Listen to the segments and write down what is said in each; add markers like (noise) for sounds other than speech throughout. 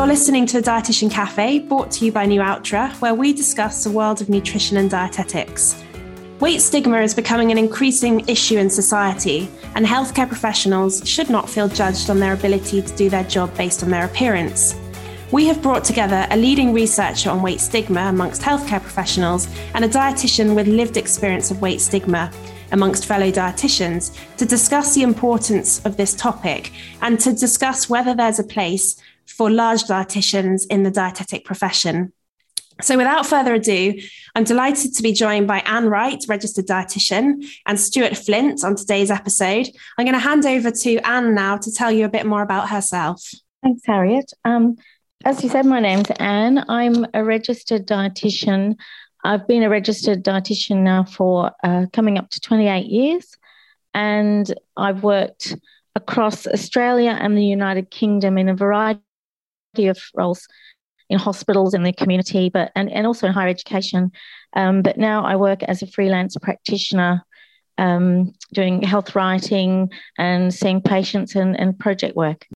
You're listening to a Dietitian Cafe brought to you by Nualtra, where we discuss the world of nutrition and dietetics. Weight stigma is becoming an increasing issue in society, and healthcare professionals should not feel judged on their ability to do their job based on their appearance. We have brought together a leading researcher on weight stigma amongst healthcare professionals and a dietitian with lived experience of weight stigma amongst fellow dietitians to discuss the importance of this topic and to discuss whether there's a place for large dietitians in the dietetic profession. So, without further ado, I'm delighted to be joined by Anne Wright, registered dietitian, and Stuart Flint on today's episode. I'm going to hand over to Anne now to tell you a bit more about herself. Thanks, Harriet. Um, as you said, my name's Anne. I'm a registered dietitian. I've been a registered dietitian now for uh, coming up to 28 years, and I've worked across Australia and the United Kingdom in a variety of roles in hospitals in the community, but and, and also in higher education. Um, but now I work as a freelance practitioner, um, doing health writing and seeing patients and, and project work.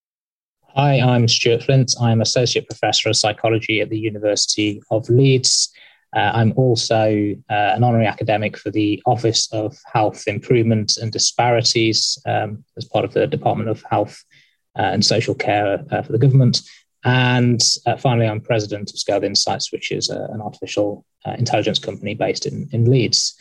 Hi, I'm Stuart Flint. I'm Associate Professor of Psychology at the University of Leeds. Uh, I'm also uh, an honorary academic for the Office of Health Improvement and Disparities um, as part of the Department of Health uh, and Social Care uh, for the government. And uh, finally, I'm president of Scaled Insights, which is a, an artificial uh, intelligence company based in, in Leeds.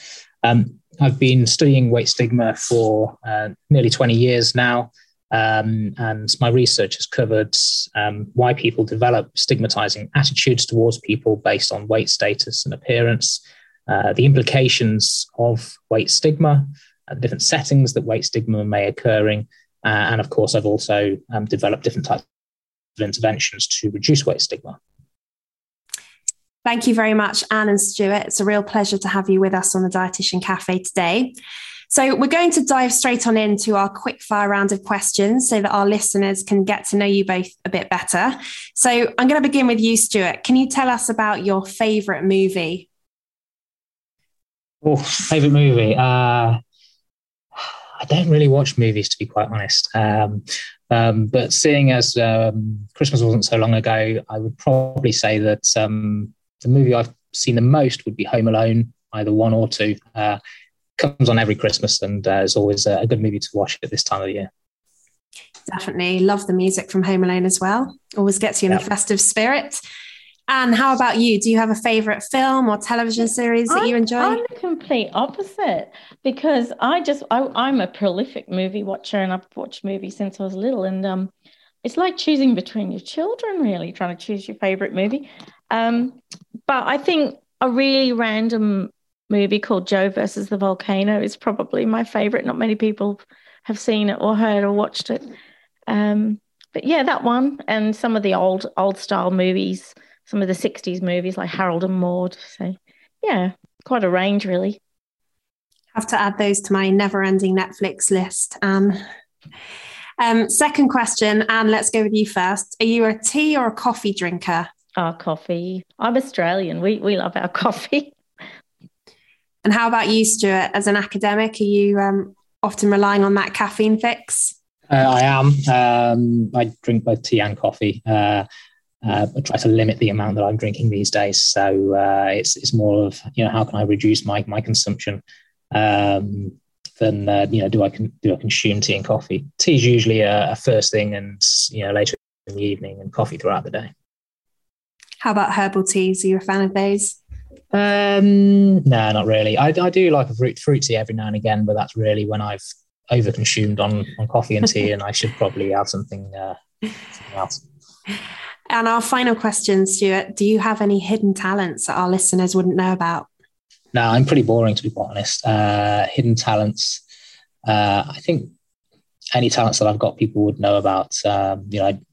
Um, I've been studying weight stigma for uh, nearly 20 years now. Um, and my research has covered um, why people develop stigmatizing attitudes towards people based on weight status and appearance, uh, the implications of weight stigma, uh, the different settings that weight stigma may occurring, uh, and of course, I've also um, developed different types interventions to reduce weight stigma. Thank you very much, Anne and Stuart. It's a real pleasure to have you with us on the Dietitian Cafe today. So, we're going to dive straight on into our quick fire round of questions so that our listeners can get to know you both a bit better. So, I'm going to begin with you, Stuart. Can you tell us about your favourite movie? Oh, favourite movie? Uh, I don't really watch movies, to be quite honest. Um, um, but seeing as um, Christmas wasn't so long ago, I would probably say that um, the movie I've seen the most would be Home Alone, either one or two. Uh, comes on every Christmas and uh, is always a, good movie to watch at this time of the year. Definitely love the music from Home Alone as well. Always gets you in yep. the festive spirit. And how about you? Do you have a favorite film or television series that I'm, you enjoy? I'm the complete opposite because I just I, am a prolific movie watcher and I've watched movies since I was little. And um, it's like choosing between your children, really, trying to choose your favorite movie. Um, but I think a really random movie called Joe versus the Volcano is probably my favorite. Not many people have seen it or heard or watched it. Um, but yeah, that one and some of the old old style movies some of the 60s movies like Harold and Maude. So, yeah, quite a range, really. Have to add those to my never ending Netflix list. Um, um, second question, Anne, let's go with you first. Are you a tea or a coffee drinker? Oh, coffee. I'm Australian. We, we love our (laughs) coffee. And how about you, Stuart? As an academic, are you um, often relying on that caffeine fix? Uh, I am. Um, I drink both tea and coffee. Uh, uh, I try to limit the amount that I'm drinking these days. So uh, it's it's more of you know how can I reduce my my consumption um, than uh, you know do I can do I consume tea and coffee. Tea is usually a, a, first thing, and you know later in the evening, and coffee throughout the day. How about herbal teas? Are you a fan of those? Um, no, not really. I, I do like a fruit fruit tea every now and again, but that's really when I've overconsumed on on coffee and tea, and I should probably have something, uh, something else. (laughs) And our final question, Stuart do you have any hidden talents that our listeners wouldn't know about? No, I'm pretty boring, to be quite honest. Uh, hidden talents. Uh, I think any talents that I've got, people would know about. Um, you know, I'm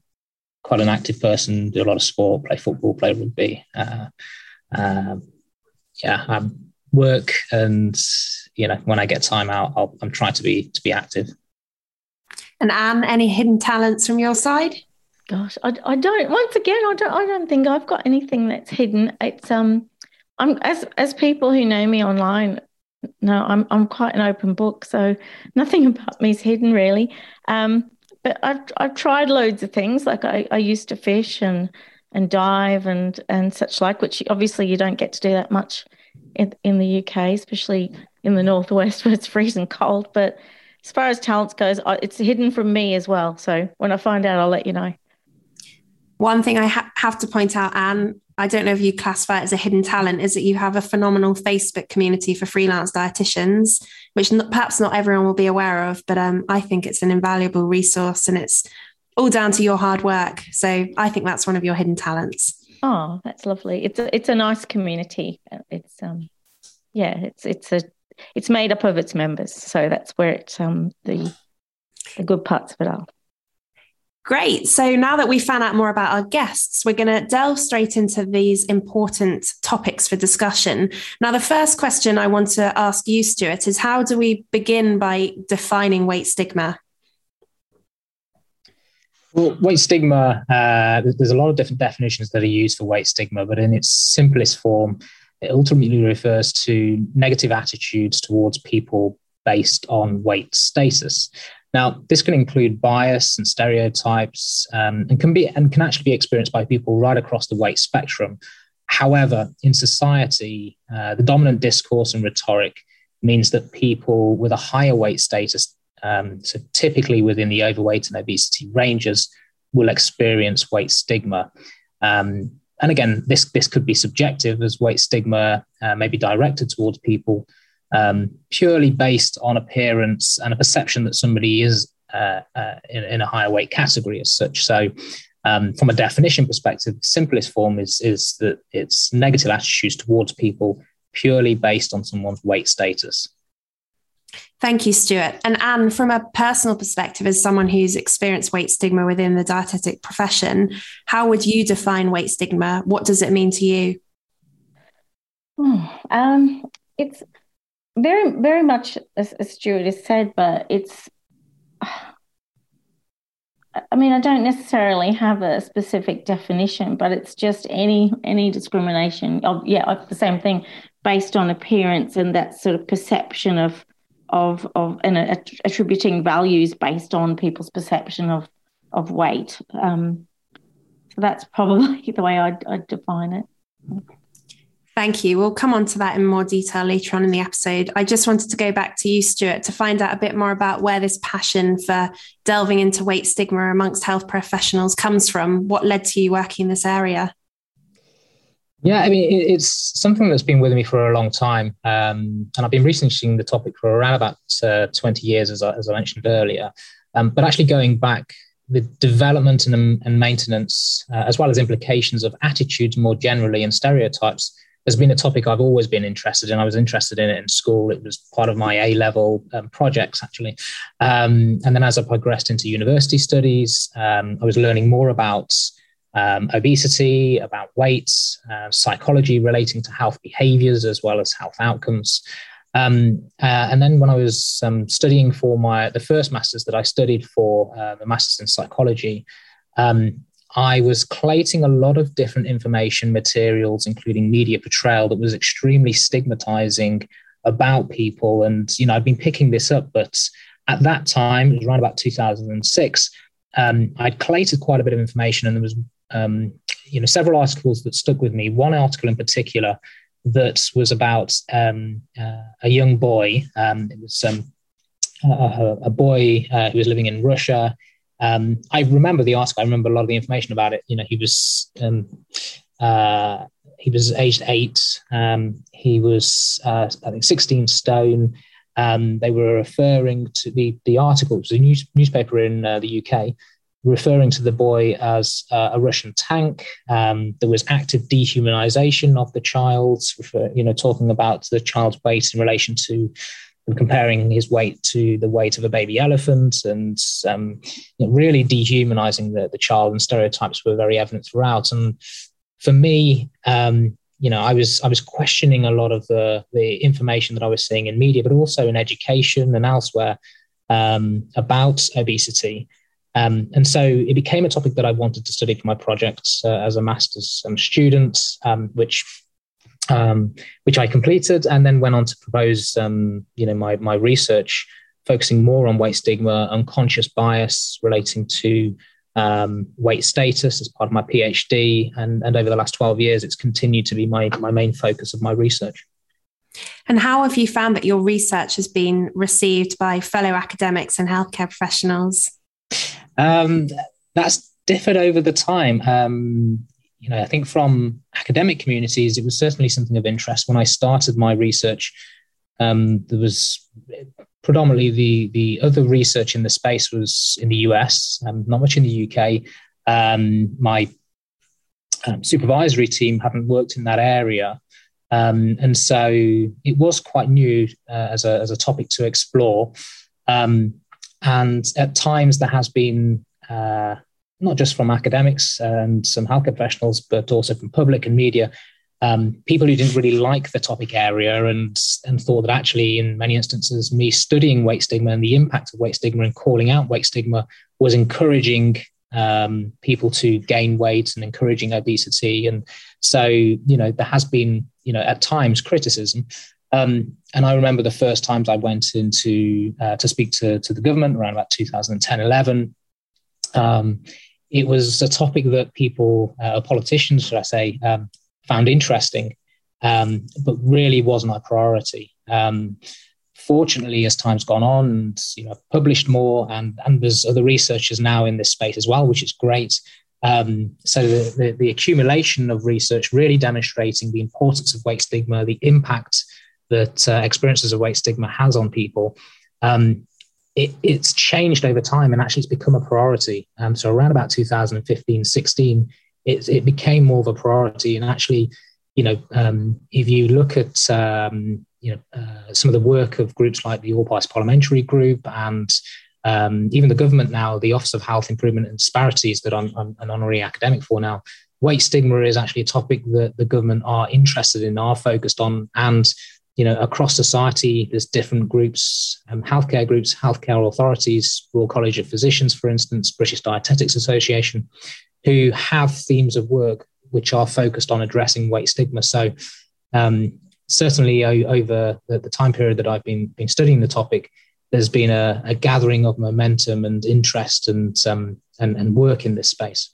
quite an active person, do a lot of sport, play football, play rugby. Uh, um, yeah, I work and you know when I get time out, i am trying to be to be active. And Anne, any hidden talents from your side? Gosh, I, I don't. Once again, I don't. I don't think I've got anything that's hidden. It's um, I'm as as people who know me online no, I'm I'm quite an open book, so nothing (laughs) about me is hidden really. Um, but I've I've tried loads of things. Like I, I used to fish and and dive and and such like, which obviously you don't get to do that much in, in the UK, especially in the northwest (laughs) where it's freezing cold. But as far as talents goes, it's hidden from me as well. So when I find out, I'll let you know. One thing I ha- have to point out, Anne, I don't know if you classify it as a hidden talent, is that you have a phenomenal Facebook community for freelance dietitians, which not, perhaps not everyone will be aware of, but um, I think it's an invaluable resource and it's all down to your hard work. So I think that's one of your hidden talents. Oh, that's lovely. It's a, it's a nice community. It's um, yeah, it's it's a it's made up of its members, so that's where it's um the the good parts of it are. Great. So now that we found out more about our guests, we're going to delve straight into these important topics for discussion. Now, the first question I want to ask you, Stuart, is how do we begin by defining weight stigma? Well, weight stigma, uh, there's a lot of different definitions that are used for weight stigma, but in its simplest form, it ultimately refers to negative attitudes towards people based on weight status. Now, this can include bias and stereotypes, um, and can be and can actually be experienced by people right across the weight spectrum. However, in society, uh, the dominant discourse and rhetoric means that people with a higher weight status um, so typically within the overweight and obesity ranges, will experience weight stigma. Um, and again, this this could be subjective as weight stigma uh, may be directed towards people um, purely based on appearance and a perception that somebody is uh, uh, in, in, a higher weight category as such. So, um, from a definition perspective, the simplest form is is that it's negative attitudes towards people purely based on someone's weight status. Thank you, Stuart. And Anne, from a personal perspective, as someone who's experienced weight stigma within the dietetic profession, how would you define weight stigma? What does it mean to you? Oh, um, it's very, very much as, as Stuart has said, but it's. I mean, I don't necessarily have a specific definition, but it's just any any discrimination of yeah, the same thing based on appearance and that sort of perception of of of and attributing values based on people's perception of of weight. Um, so that's probably (laughs) the way I'd, I'd define it. Thank you. We'll come on to that in more detail later on in the episode. I just wanted to go back to you, Stuart, to find out a bit more about where this passion for delving into weight stigma amongst health professionals comes from. What led to you working in this area? Yeah, I mean, it's something that's been with me for a long time. Um, and I've been researching the topic for around about uh, 20 years, as I, as I mentioned earlier. Um, but actually, going back, the development and, and maintenance, uh, as well as implications of attitudes more generally and stereotypes, has been a topic I've always been interested in. I was interested in it in school. It was part of my A level um, projects, actually. Um, and then as I progressed into university studies, um, I was learning more about um, obesity, about weight, uh, psychology relating to health behaviors as well as health outcomes. Um, uh, and then when I was um, studying for my the first masters that I studied for uh, the masters in psychology, um, I was collating a lot of different information materials, including media portrayal, that was extremely stigmatizing about people. And you know, I've been picking this up, but at that time, it was around about 2006. Um, I'd collated quite a bit of information, and there was um, you know several articles that stuck with me. One article in particular that was about um, uh, a young boy. Um, it was um, a, a, boy uh, who was living in Russia. Um, I remember the article. I remember a lot of the information about it. You know, he was um, uh, he was aged eight. Um, he was uh, I think sixteen stone. they were referring to the the article. It was a news, newspaper in uh, the UK referring to the boy as a Russian tank. Um, there was active dehumanization of the child, refer, you know, talking about the child's weight in relation to and comparing his weight to the weight of a baby elephant and um, you know, really dehumanizing the, the child and stereotypes were very evident throughout. And for me, um, you know, I was I was questioning a lot of the the information that I was seeing in media, but also in education and elsewhere um, about obesity. Um, and so it became a topic that I wanted to study for my project uh, as a master's um, student, um, which um, which I completed, and then went on to propose, um, you know, my my research focusing more on weight stigma, unconscious bias relating to um, weight status as part of my PhD. And, and over the last 12 years, it's continued to be my, my main focus of my research. And how have you found that your research has been received by fellow academics and healthcare professionals? Um, that's differed over the time. Um, you know, I think from academic communities, it was certainly something of interest. When I started my research, um, there was predominantly the the other research in the space was in the US, um, not much in the UK. Um, my um, supervisory team hadn't worked in that area, um, and so it was quite new uh, as a as a topic to explore. Um, and at times there has been uh, not just from academics and some health professionals, but also from public and media, um, people who didn't really like the topic area and and thought that actually, in many instances, me studying weight stigma and the impact of weight stigma and calling out weight stigma was encouraging um, people to gain weight and encouraging obesity. And so, you know, there has been, you know, at times criticism. Um, and I remember the first times I went into uh, to speak to, to the government around about 2010, 11. Um, it was a topic that people, uh, politicians, should I say, um, found interesting, um, but really wasn't a priority. Um, fortunately, as time's gone on, and you know, published more, and and there's other researchers now in this space as well, which is great. Um, so the, the, the, accumulation of research really demonstrating the importance of weight stigma, the impact that uh, experiences of weight stigma has on people. Um, it, it's changed over time and actually it's become a priority. Um, so around about 2015, 16, it, it became more of a priority. And actually, you know, um, if you look at um, you know uh, some of the work of groups like the All Party Parliamentary Group and um, even the government now, the Office of Health Improvement and Disparities that I'm, I'm, an honorary academic for now, weight stigma is actually a topic that the government are interested in, are focused on, and you know across society there's different groups um, healthcare groups healthcare authorities royal college of physicians for instance british dietetics association who have themes of work which are focused on addressing weight stigma. So, um, certainly o- over the, the, time period that I've been, been studying the topic, there's been a, a gathering of momentum and interest and, um, and, and work in this space.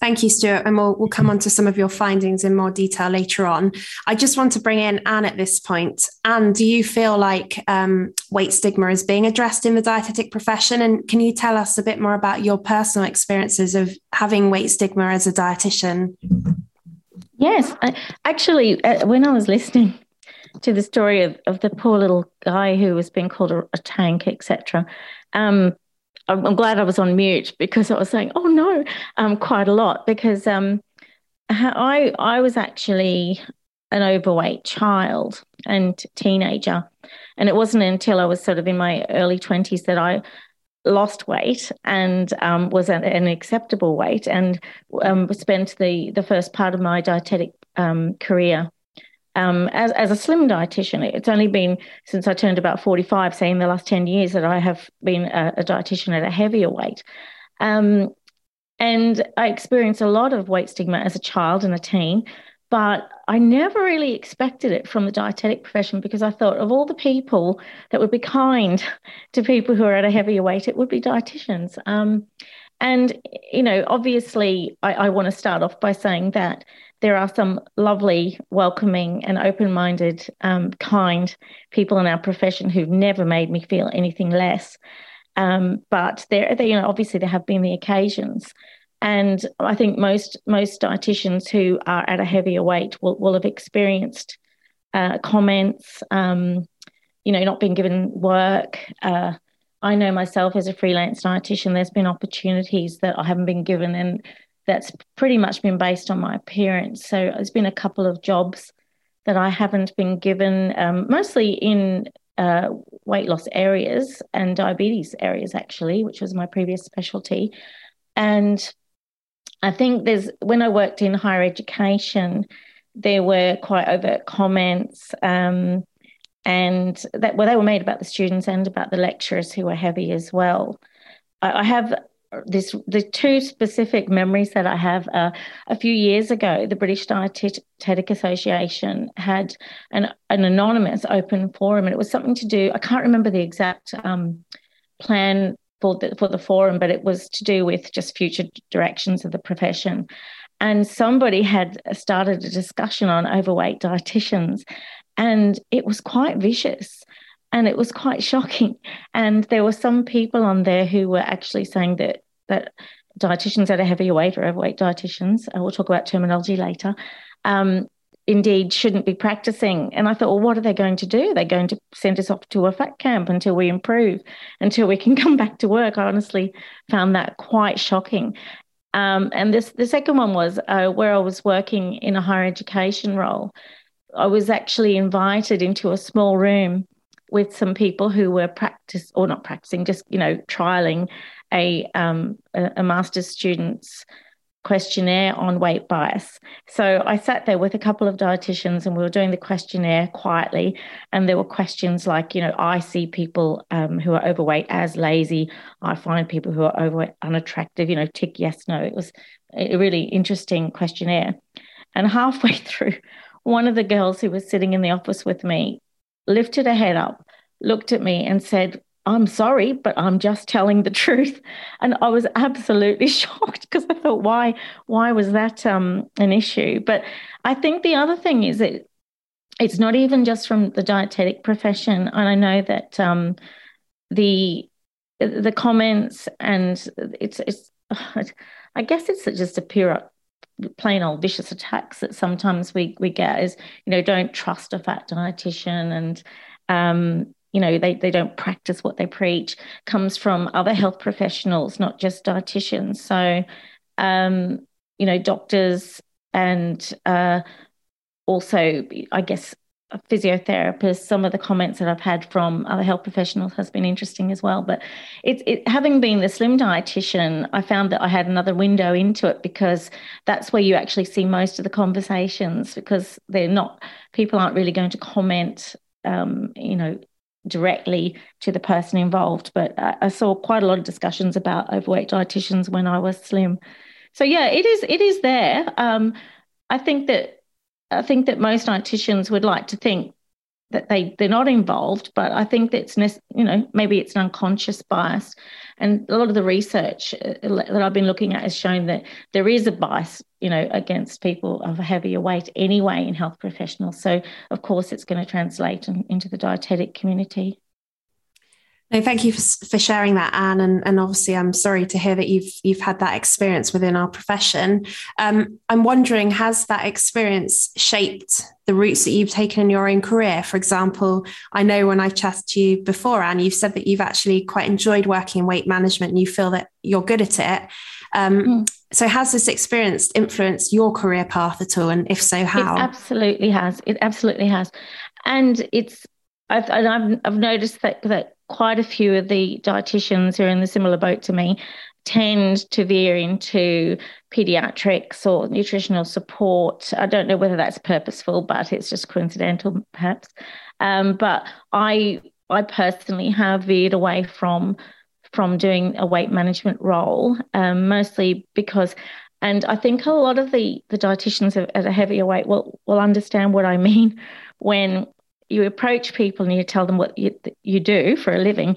Thank you, Stuart. And we'll, we'll come on to some of your findings in more detail later on. I just want to bring in Anne at this point. Anne, do you feel like um, weight stigma is being addressed in the dietetic profession? And can you tell us a bit more about your personal experiences of having weight stigma as a dietitian? Yes, I, actually, uh, when I was listening to the story of, of the poor little guy who was being called a, a tank, etc., um, I'm glad I was on mute because I was saying, "Oh no," um, quite a lot because um, I I was actually an overweight child and teenager, and it wasn't until I was sort of in my early twenties that I lost weight and um, was at an acceptable weight, and um, spent the the first part of my dietetic um, career um, as, as a slim dietitian. It's only been since I turned about 45, say in the last 10 years, that I have been a, a dietitian at a heavier weight. Um, and I experienced a lot of weight stigma as a child and a teen, but I never really expected it from the dietetic profession because I thought of all the people that would be kind (laughs) to people who are at a heavier weight, it would be dietitians. Um, and, you know, obviously, I, I want to start off by saying that there are some lovely, welcoming, and open minded, um, kind people in our profession who've never made me feel anything less. Um, but there, you know, obviously there have been the occasions, and I think most most dietitians who are at a heavier weight will will have experienced uh, comments, um, you know, not being given work. Uh, I know myself as a freelance dietitian, there's been opportunities that I haven't been given, and that's pretty much been based on my appearance. So there's been a couple of jobs that I haven't been given, um, mostly in uh, weight loss areas and diabetes areas, actually, which was my previous specialty. And I think there's when I worked in higher education, there were quite overt comments, um, and that well, they were made about the students and about the lecturers who were heavy as well. I, I have this the two specific memories that I have uh, a few years ago, the British Dietetic Association had an an anonymous open forum, and it was something to do. I can't remember the exact um, plan for the for the forum, but it was to do with just future directions of the profession. And somebody had started a discussion on overweight dietitians, and it was quite vicious and it was quite shocking. And there were some people on there who were actually saying that that dietitians that are heavier weight or overweight dietitians, we'll talk about terminology later, um, indeed shouldn't be practicing. And I thought, well, what are they going to do? They're going to send us off to a fat camp until we improve, until we can (laughs) come back to work. I honestly found that quite shocking. Um, and this the second one was uh, where I was working in a higher education role. I was actually invited into a small room with some people who were practice or not practicing, just you know, trialing a um, a, a master's student's questionnaire on weight bias. So I sat there with a couple of dietitians and we were doing the questionnaire quietly. And there were questions like, you know, I see people um, who are overweight as lazy. I find people who are overweight unattractive, you know, tick yes, no. It was a really interesting questionnaire. And halfway (laughs) through, one of the girls who was sitting in the office with me lifted her head up, looked at me, and said, I'm sorry, but I'm just telling the (laughs) truth. And I was absolutely (laughs) shocked because I thought, why, why was that um, an issue? But I think the other thing is that it's not even just from the dietetic profession. And I know that um, the the comments and it's it's (sighs) I guess it's just a pure plain old vicious attacks that sometimes we we get is you know don't trust a fat dietitian and um, you know they, they don't practice what they preach comes from other health professionals not just dietitians. So um, you know doctors and uh, also i guess physiotherapists, some of the comments that I've had from other health professionals has been interesting as well. But it's it, having been the slim dietitian, I found that I had another window into it because that's where you actually see most of the conversations because they're not people aren't really going to comment, um, you know, directly to the person involved. But I, I saw quite a lot of discussions about overweight dietitians when I was slim. So yeah, it is it is there. Um, I think that I think that most dietitians would like to think that they they're not involved, but I think that's you know maybe it's an unconscious bias, and a lot of the research uh, that I've been looking at has shown that there is a bias you know against people of a heavier weight anyway in health professionals. So of course it's going to translate into the dietetic community. No, thank you for, for sharing that, Anne. And, and obviously, I'm sorry to hear that you've you've had that experience within our profession. Um, I'm wondering, has that experience shaped the routes that you've taken in your own career? For example, I know when I've chatted to you before, Anne, you've said that you've actually quite enjoyed working in weight management and you feel that you're good at it. Um, mm. So, has this experience influenced your career path at all? And if so, how? It absolutely has. It absolutely has. And it's I've, I've, I've noticed that that quite a few of the dietitians who are in the similar boat to me tend to veer into pediatrics or nutritional support. I don't know whether that's purposeful, but it's just coincidental, perhaps. Um, but I, I personally have veered away from from doing a weight management role, um, mostly because, and I think a lot of the the dietitians at a heavier weight will will understand what I mean (laughs) when you approach people and you tell them what you, you do for a living,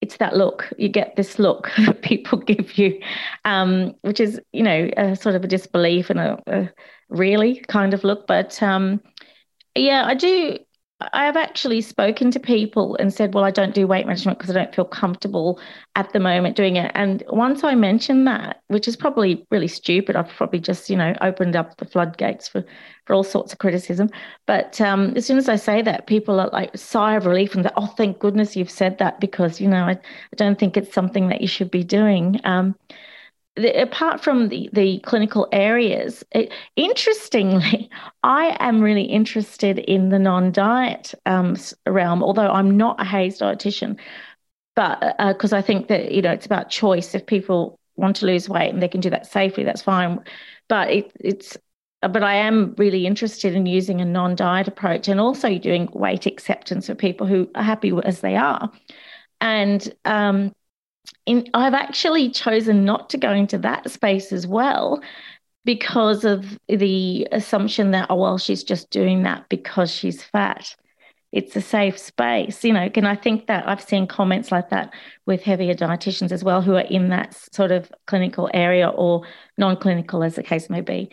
it's that look. You get this look (laughs) that people give you, um, which is, you know, a sort of a disbelief and a, a really kind of look. But um, yeah, I do. I have actually spoken to people and said, well, I don't do weight management because I don't feel comfortable at the moment doing it. And once I mentioned that, which is probably really stupid, I've probably just, you know, opened up the floodgates for, for all sorts of criticism. But um, as soon as I say that, people are like sigh of relief and oh, thank goodness you've said that because, you know, I, I don't think it's something that you should be doing. Um, the, apart from the, the clinical areas, it, interestingly, (laughs) I am really interested in the non diet um, realm, although I'm not a HAES dietitian. But because uh, I think that, you know, it's about choice. If people want to lose weight and they can do that safely, that's fine. But it, it's, but I am really interested in using a non diet approach and also doing weight acceptance for people who are happy as they are. And um, in, I've actually chosen not to go into that space as well because of the assumption that, oh, well, she's just doing that because she's fat. It's a safe space, you know. And I think that I've seen comments like that with heavier dietitians as well, who are in that sort of clinical area or non clinical, as the case may be.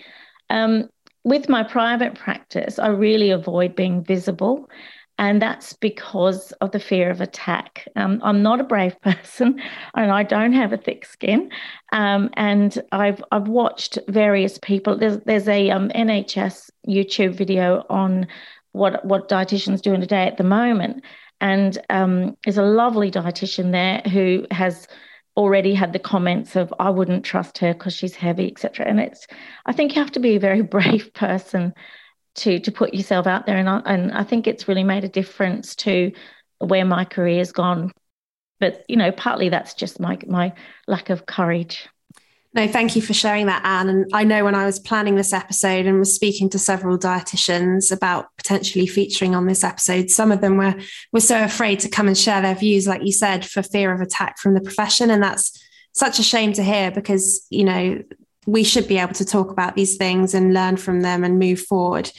Um, with my private practice, I really avoid being visible and that's because of the fear of attack. Um, I'm not a brave (laughs) person, and I don't have a thick skin. Um, and I've I've watched various people. There's there's a um, NHS YouTube video on what what dietitians do in a day at the moment, and um, there's a lovely dietitian there who has already had the comments of I wouldn't trust her because she's heavy, etc. And it's I think you have to be a very (laughs) brave person to to put yourself out there and I, and I think it's really made a difference to where my career's gone but you know partly that's just my my lack of courage no, thank you for sharing that, Anne. And I know when I was planning this episode and was speaking to several dietitians about potentially featuring on this episode, some of them were were so afraid to come and share their views, like you said, for fear of attack from the profession. And that's such a shame to hear because, you know, we should be able to talk about these things and learn from them and move forward.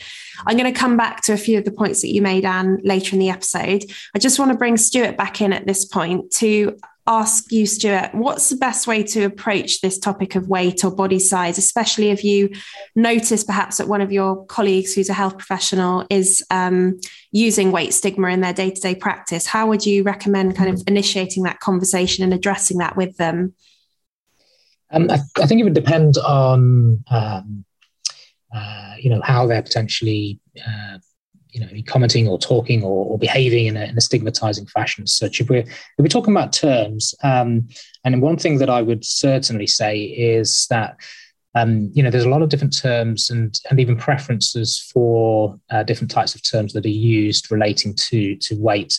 I'm going to come back to a few of the points that you made, Anne, later in the episode. I just want to bring Stuart back in at this point to ask you, Stuart, what's the best way to approach this topic of weight or body size, especially if you notice perhaps that one of your colleagues who's a health professional is um, using weight stigma in their day to day practice? How would you recommend kind of initiating that conversation and addressing that with them? Um, I, I, think it would depend on um, uh, you know how they're potentially uh, you know commenting or talking or, or behaving in a, in a, stigmatizing fashion. So if we're if we're talking about terms, um, and one thing that I would certainly say is that. Um, you know, there's a lot of different terms and and even preferences for uh, different types of terms that are used relating to to weight.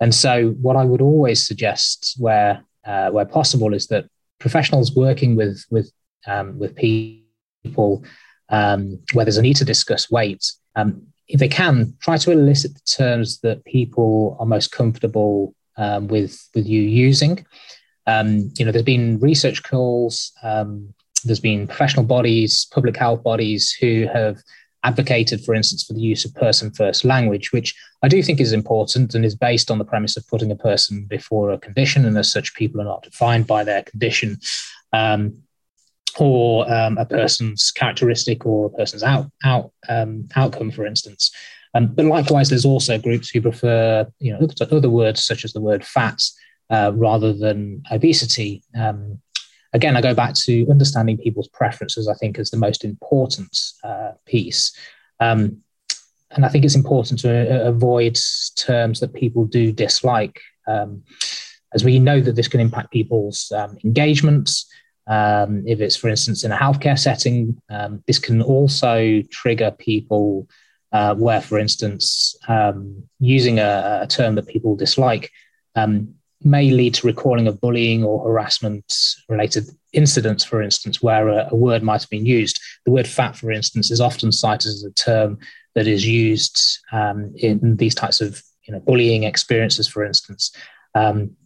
And so, what I would always suggest, where uh, where possible, is that professionals working with with um, with people um, where there's a need to discuss weight, um, if they can, try to elicit the terms that people are most comfortable um, with with you using. Um, you know, there's been research calls, um, there's been professional bodies, public health bodies who have advocated, for instance, for the use of person first language, which I do think is important and is based on the premise of putting a person before a condition, and as such, people are not defined by their condition. Um, or um, a person's characteristic or a person's out, out um, outcome, for instance. Um, but likewise, there's also groups who prefer, you know, other words such as the word fat uh, rather than obesity. Um, again, I go back to understanding people's preferences, I think, is the most important uh, piece. Um, and I think it's important to uh, avoid terms that people do dislike, um, as we know that this can impact people's um, engagements. Um, if it's, for instance, in a healthcare setting, um, this can also trigger people uh, where, for instance, um, using a, a, term that people dislike may lead to recalling of bullying or harassment related incidents, for instance, where a, a, word might have been used. The word fat, for instance, is often cited as a term that is used um, in these types of you know, bullying experiences, for instance. Um,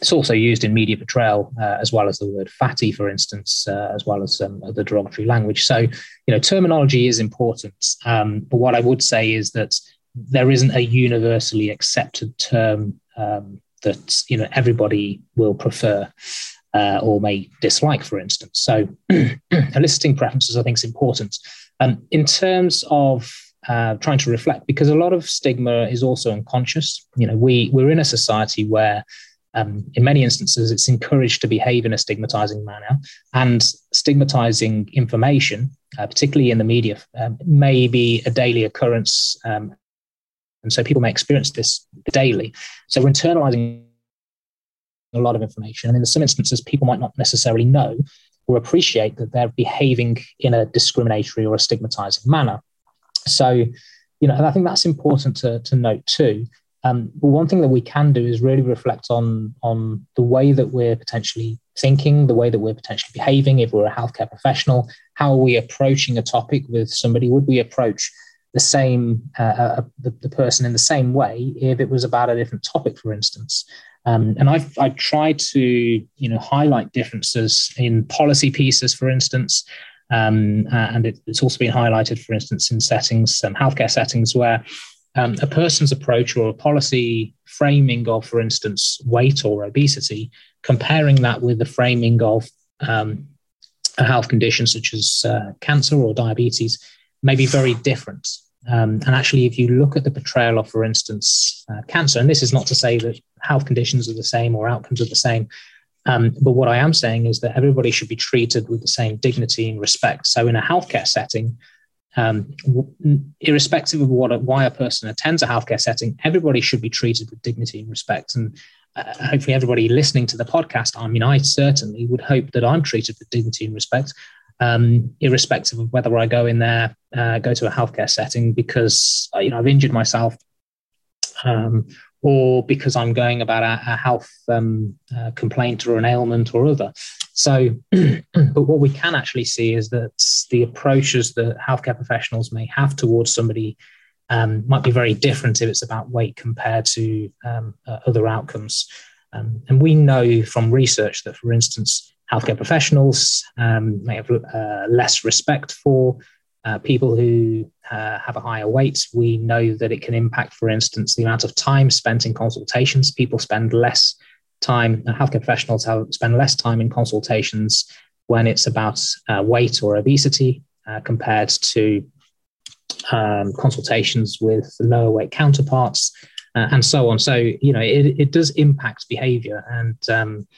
it's also used in media portrayal uh, as well as the word fatty, for instance, uh, as well as um, the derogatory language. So, you know, terminology is important. Um, but what I would say is that there isn't a universally accepted term um, that you know everybody will prefer uh, or may dislike, for instance. So, (clears throat) eliciting preferences, I think, is important. Um, in terms of uh, trying to reflect, because a lot of stigma is also unconscious. You know, we we're in a society where, um, in many instances, it's encouraged to behave in a stigmatizing manner, and stigmatizing information, uh, particularly in the media, um, may be a daily occurrence um, and so people may experience this daily. So we're internalizing a lot of information. And in some instances, people might not necessarily know or appreciate that they're behaving in a discriminatory or a stigmatizing manner. So, you know, and I think that's important to, to note too. Um, but one thing that we can do is really reflect on on the way that we're potentially thinking, the way that we're potentially behaving. If we're a healthcare professional, how are we approaching a topic with somebody? Would we approach the same uh, uh, the, the, person in the same way if it was about a different topic, for instance. Um, and I've, I've tried to you know highlight differences in policy pieces, for instance, um, and it, it's also been highlighted, for instance, in settings, um, healthcare settings, where um, a person's approach or a policy framing of, for instance, weight or obesity, comparing that with the framing of um, a health condition such as uh, cancer or diabetes, may be very different. Um, and actually, if you look at the portrayal of, for instance, uh, cancer, and this is not to say that health conditions are the same or outcomes are the same, um, but what I am saying is that everybody should be treated with the same dignity and respect. So, in a healthcare setting, um, irrespective of what why a person attends a healthcare setting, everybody should be treated with dignity and respect. And uh, hopefully, everybody listening to the podcast, I mean, I certainly would hope that I'm treated with dignity and respect um, irrespective of whether I go in there, uh, go to a healthcare setting because uh, you know I've injured myself, um, or because I'm going about a, a health um, uh, complaint or an ailment or other. So, (clears throat) but what we can actually see is that the approaches that healthcare professionals may have towards somebody um, might be very different if it's about weight compared to um, uh, other outcomes. Um, and we know from research that, for instance, healthcare professionals um, may have uh, less respect for uh, people who uh, have a higher weight. We know that it can impact, for instance, the amount of time spent in consultations. People spend less time, uh, healthcare professionals have, spend less time in consultations when it's about uh, weight or obesity uh, compared to um, consultations with lower weight counterparts. and so on. So, you know, it, it does impact behavior. And um,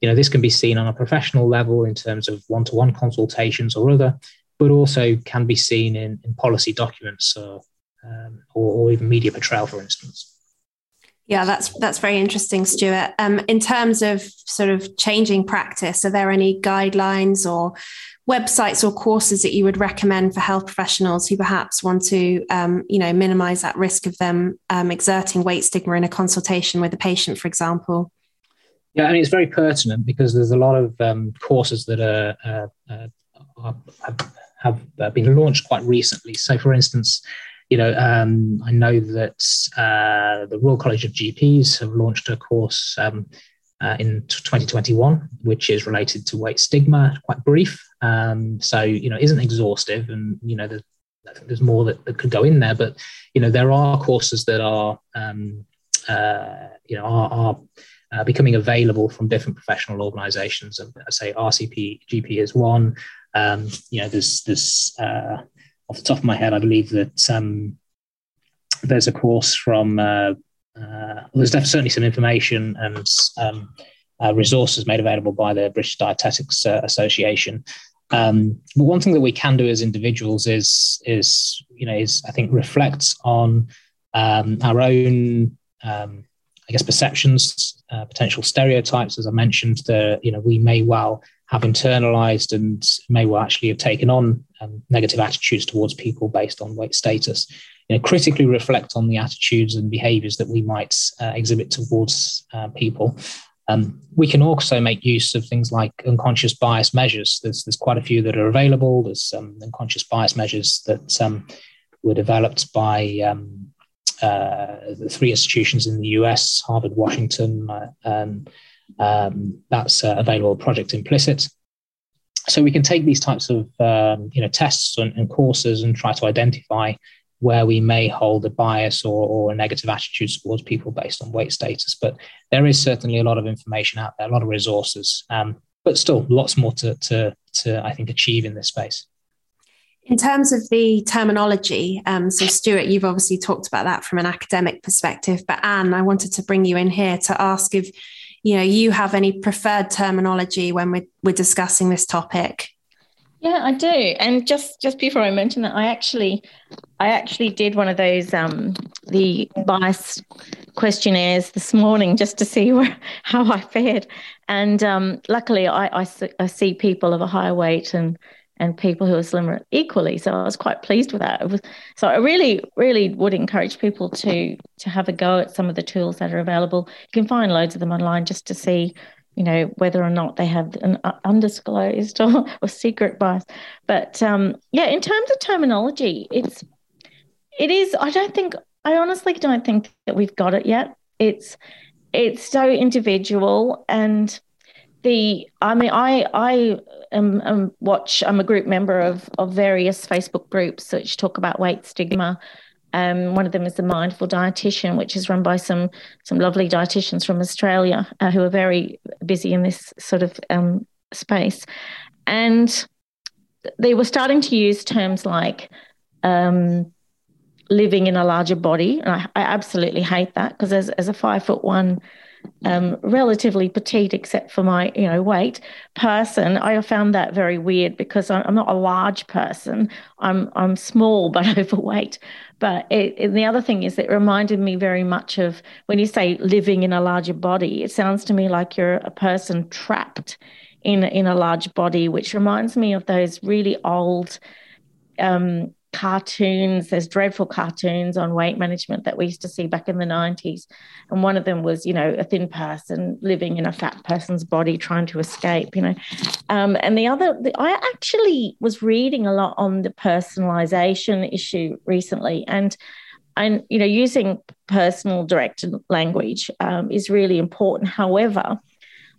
you know, this can be seen on a professional level in terms of one-to-one consultations or other, but also can be seen in, in policy documents or, um, or, or even media portrayal, for instance. Yeah, that's that's very interesting, Stuart. Um, in terms of sort of changing practice, are there any guidelines or websites or courses that you would recommend for health professionals who perhaps want to, um, you know, minimize that risk of them um, exerting weight stigma in a consultation with a patient, for example? Yeah, I mean, it's very pertinent because there's a lot of um, courses that are, uh, uh, are, have, have uh, been launched quite recently. So, for instance, you know, um, I know that uh, the Royal College of GPs have launched a course um, uh, in 2021, which is related to weight stigma, quite brief. Um, so, you know, isn't exhaustive, and you know, there's, I think there's more that, that, could go in there. But you know, there are courses that are, um, uh, you know, are, are uh, becoming available from different professional organizations. And I say RCP GP is one. Um, you know, there's, there's uh, off the top of my head, I believe that um, there's a course from, uh, uh there's certainly some information and um, uh, resources made available by the British Dietetics uh, Association. Um, but one thing that we can do as individuals is, is you know, is I think reflect on um, our own um, I guess, perceptions, uh, potential stereotypes, as I mentioned, that you know we may well have internalized and may well actually have taken on um, negative attitudes towards people based on weight status. You know, critically reflect on the attitudes and behaviors that we might uh, exhibit towards uh, people. Um, we can also make use of things like unconscious bias measures. There's, there's quite a few that are available. There's um, unconscious bias measures that um, were developed by um, the three institutions in the US, Harvard, Washington, uh, and um, that's uh, available Project Implicit. So we can take these types of um, you know tests and, and, courses and try to identify where we may hold a bias or, or a negative attitude towards people based on weight status. But there is certainly a lot of information out there, a lot of resources, um, but still lots more to, to, to I think achieve in this space. In terms of the terminology, um, so Stuart, you've obviously talked about that from an academic perspective, but Anne, I wanted to bring you in here to ask if you know you have any preferred terminology when we're, we're discussing this topic. Yeah, I do. And just just before I mention that, I actually I actually did one of those um, the bias questionnaires this morning just to see (laughs) where, how I fared. And um, luckily, I, I, I see people of a higher weight and and people who are slimmer equally. So I was quite pleased with that. Was, so I really, really would encourage people to to have a go at some of the tools that are available. You can find loads of them online just to see, you know, whether or not they have an undisclosed (laughs) or, or secret bias. But um, yeah, in terms of terminology, it's it is. I don't think. I honestly don't think that we've got it yet. It's it's so individual and the i mean i i am, am, watch i'm a group member of of various facebook groups which talk about weight stigma um, one of them is the mindful dietitian which is run by some some lovely dietitians from australia uh, who are very busy in this sort of um, space and they were starting to use terms like um, living in a larger body. And I, I absolutely hate that because as, as a five foot one, um, relatively petite, except for my you know weight person, I found that very weird because I'm not a large person. I'm I'm small but (laughs) overweight. But it, the other thing is, it reminded me very much of when you say living in a larger body. It sounds to me like you're a person trapped in in a large body, which reminds me of those really old um, cartoons. There's dreadful cartoons on weight management that we used to see back in the 90s. And one of them was, you know, a thin person living in a fat person's body trying to escape, you know. Um, and the other, the, I actually was reading a lot on the personalization issue recently. And and you know using personal directed language um, is really important however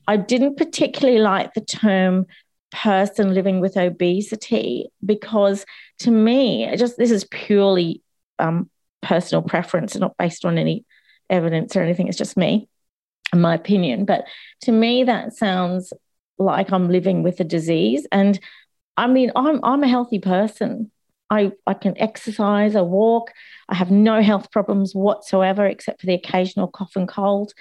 i didn't particularly like the term person living with obesity because to me just this is purely um, personal preference not based on any evidence or anything. It's just me in my opinion. But to me that sounds like i'm living with a disease. And i mean i'm i'm a healthy person. I i can exercise i walk i have no health problems whatsoever except for the occasional cough and cold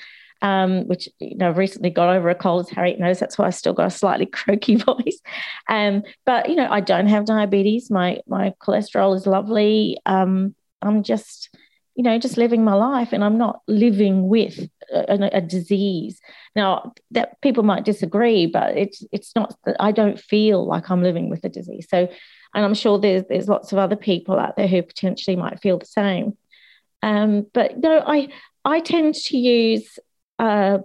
um, which you know recently got over a cold, as Harriet knows. That's why I still got a slightly (laughs) croaky voice. Um, but you know, I don't have diabetes. My my cholesterol is lovely. Um, I'm just you know just living my life, and I'm not living with a, a disease. Now that people might disagree, but it's it's not that I don't feel like I'm living with a disease. So, and I'm sure there's there's lots of other people out there who potentially might feel the same. Um, but no, I I tend to use uh,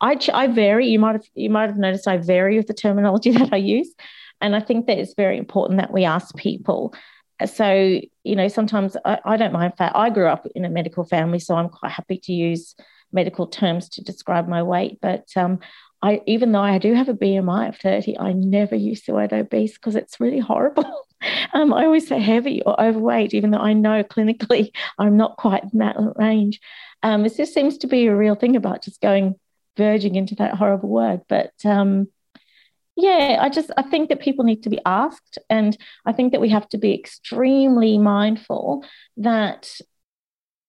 I, I vary. You might have you might have noticed I vary with the terminology (laughs) that I use, and I think that it's very important that we ask people. So you know, sometimes I, I don't mind fat. I grew up in a medical family, so I'm quite happy to use medical terms to describe my weight. But um, I, even though I do have a BMI of 30, I never use the word obese because it's really horrible. (laughs) um, I always say heavy or overweight, even though I know clinically (laughs) I'm not quite in that range. Um, just seems to be a real thing about just going verging into that horrible word. But um, yeah, I just I think that people need to be asked, and I think that we have to be extremely mindful that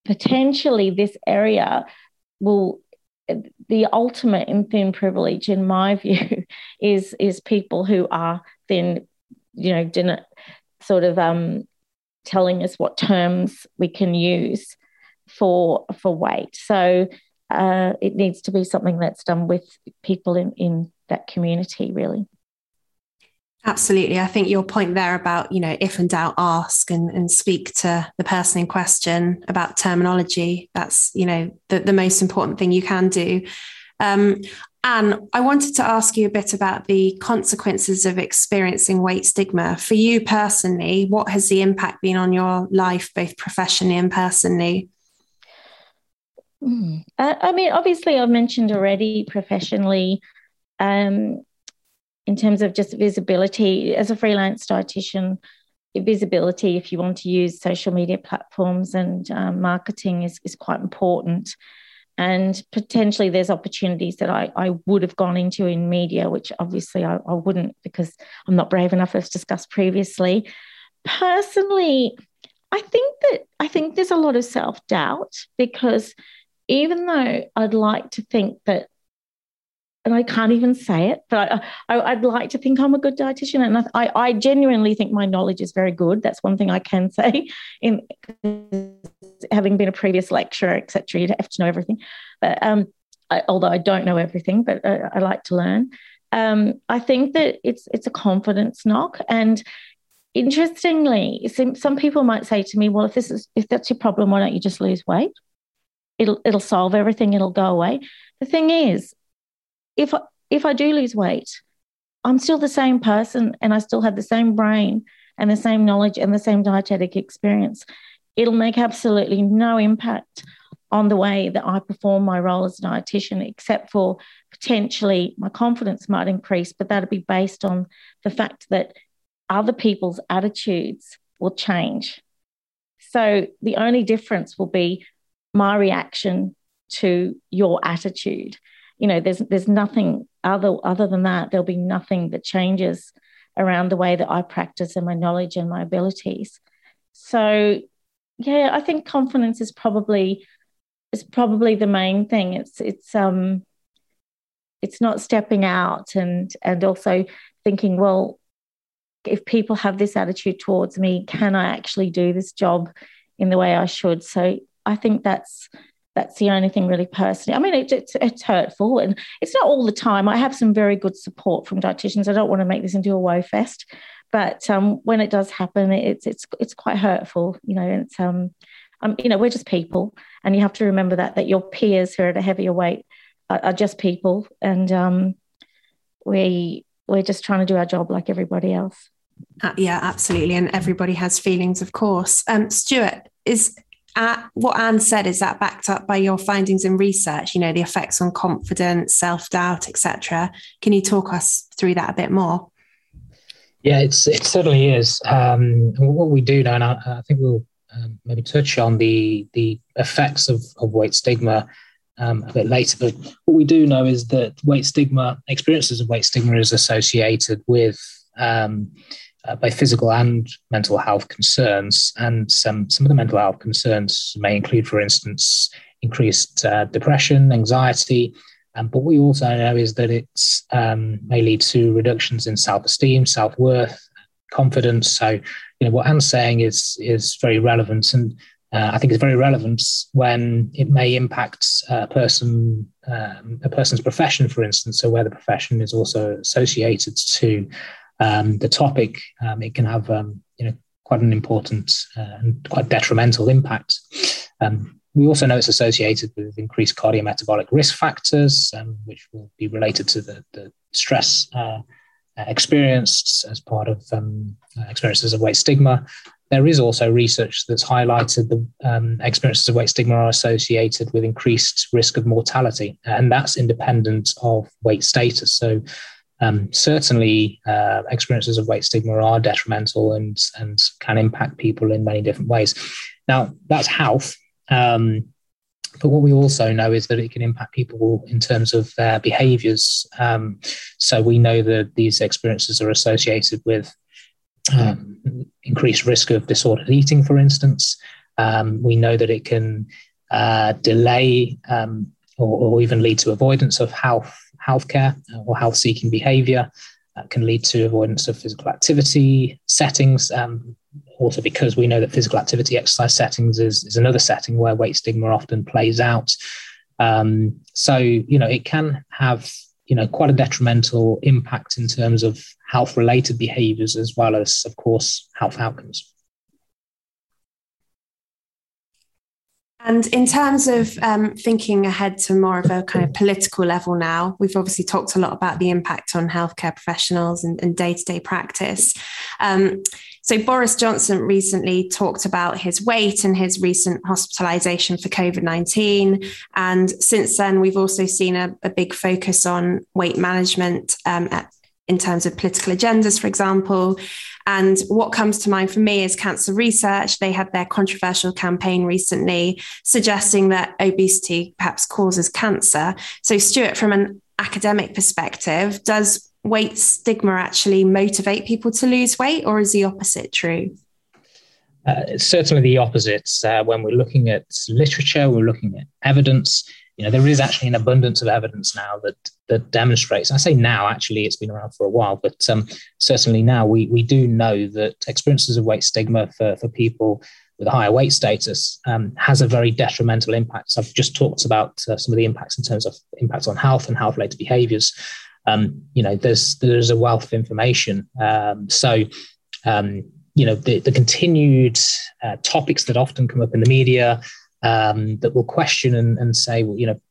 potentially this area will the ultimate in thin privilege in my (laughs) view is is people who are then you know didn't sort of um telling us what terms we can use for for weight. So uh, it needs to be something that's done with people in in that community, really. Absolutely. I think your point there about, you know, if in doubt, ask and, and speak to the person in question about terminology. That's, you know, the, the most important thing you can do. Um, Anne, I wanted to ask you a bit about the consequences of experiencing weight stigma. For you personally, what has the impact been on your life, both professionally and personally? Mm. Uh, I mean, obviously, I've mentioned already professionally, um, in terms of just visibility as a freelance dietitian, visibility, if you want to use social media platforms and um, marketing, is, is quite important. And potentially, there's opportunities that I, I would have gone into in media, which obviously I, I wouldn't because I'm not brave enough, as discussed previously. Personally, I think that I think there's a lot of self doubt because even though I'd like to think that, and I can't even say it, but I, would like to think I'm a good dietitian, and I, I, genuinely think my knowledge is very good. That's one thing I can say. (laughs) In having been a previous lecturer, etc., you have to know everything. But um, I, although I don't know everything, but uh, I like to learn. Um, I think that it's it's a confidence knock, and interestingly, some, some people might say to me, "Well, if this is if that's your problem, why don't you just lose weight?" It'll it'll solve everything it'll go away the thing is if if i do lose weight i'm still the same person and i still have the same brain and the same knowledge and the same dietetic experience it'll make absolutely no impact on the way that I perform my role as a dietitian, except for potentially my confidence might increase, but that'll be based on the fact that other people's attitudes will change. So the only difference will be my reaction to your attitude. You know, there's there's nothing other other than that. There'll be nothing that changes around the way that I practice and my knowledge and my abilities. So yeah, I think confidence is probably is probably the main thing. It's it's um it's not stepping out and and also thinking, well, if people have this attitude towards me, can I actually do this job in the way I should? So I think that's that's the only thing really personally. I mean, it, it's, it's hurtful and it's not all the time. I have some very good support from dietitians. I don't want to make this into a woe fest, but um, when it does happen, it's it's it's quite hurtful. You know, it's um, um, you know, we're just people, and you have to remember that that your peers who are at a heavier weight are, are just people, and um, we we're just trying to do our job like everybody else. Uh, yeah, absolutely. And everybody has feelings, of course. Um, Stuart, is uh, what Anne said, is that backed up by your findings and research, you know, the effects on confidence, self doubt, etc.? Can you talk us through that a bit more? Yeah, it's it certainly is. Um, what we do know, and I, I think we'll um, maybe touch on the the effects of, of weight stigma um, a bit later. But what we do know is that weight stigma, experiences of weight stigma, is associated with um, uh, by physical and mental health concerns. And some, some of the mental health concerns may include, for instance, increased uh, depression, anxiety. Um, but we also know is that it um, may lead to reductions in self-esteem, self-worth, confidence. So, you know, what Anne's saying is is very relevant, and uh, I think it's very relevant when it may impact a person, um, a person's profession, for instance. So, where the profession is also associated to um, the topic, um, it can have um, you know quite an important uh, and quite detrimental impact. Um, we also know it's associated with increased cardiometabolic risk factors, um, which will be related to the, the stress uh, experienced as part of um, experiences of weight stigma. There is also research that's highlighted the um, experiences of weight stigma are associated with increased risk of mortality, and that's independent of weight status. So, um, certainly, uh, experiences of weight stigma are detrimental and and can impact people in many different ways. Now, that's health. Um, but what we also know is that it can impact people in terms of their behaviors. Um, so we know that these experiences are associated with um, increased risk of disordered eating, for instance. Um, we know that it can uh, delay um, or, or, even lead to avoidance of health healthcare or health seeking behavior. That can lead to avoidance of physical activity settings. Um, also, because we know that physical activity exercise settings is, is another setting where weight stigma often plays out. Um, so, you know, it can have, you know, quite a detrimental impact in terms of health related behaviors as well as, of course, health outcomes. And in terms of um, thinking ahead to more of a kind of political level now, we've obviously talked a lot about the impact on healthcare professionals and day to day practice. Um, so, Boris Johnson recently talked about his weight and his recent hospitalization for COVID 19. And since then, we've also seen a, a big focus on weight management um, at, in terms of political agendas, for example. And what comes to mind for me is cancer research. They had their controversial campaign recently suggesting that obesity perhaps causes cancer. So, Stuart, from an academic perspective, does weight stigma actually motivate people to lose weight, or is the opposite true? Uh, it's certainly the opposite. Uh, when we're looking at literature, we're looking at evidence. You know, there is actually an abundance of evidence now that that demonstrates. I say now, actually, it's been around for a while, but um, certainly now we we do know that experiences of weight stigma for for people with a higher weight status um, has a very detrimental impact. So I've just talked about uh, some of the impacts in terms of impacts on health and health related behaviors um, you know, there's there's a wealth of information. Um, so, um, you know, the, the continued uh, topics that often come up in the media um, that will question and, and say, well, you know,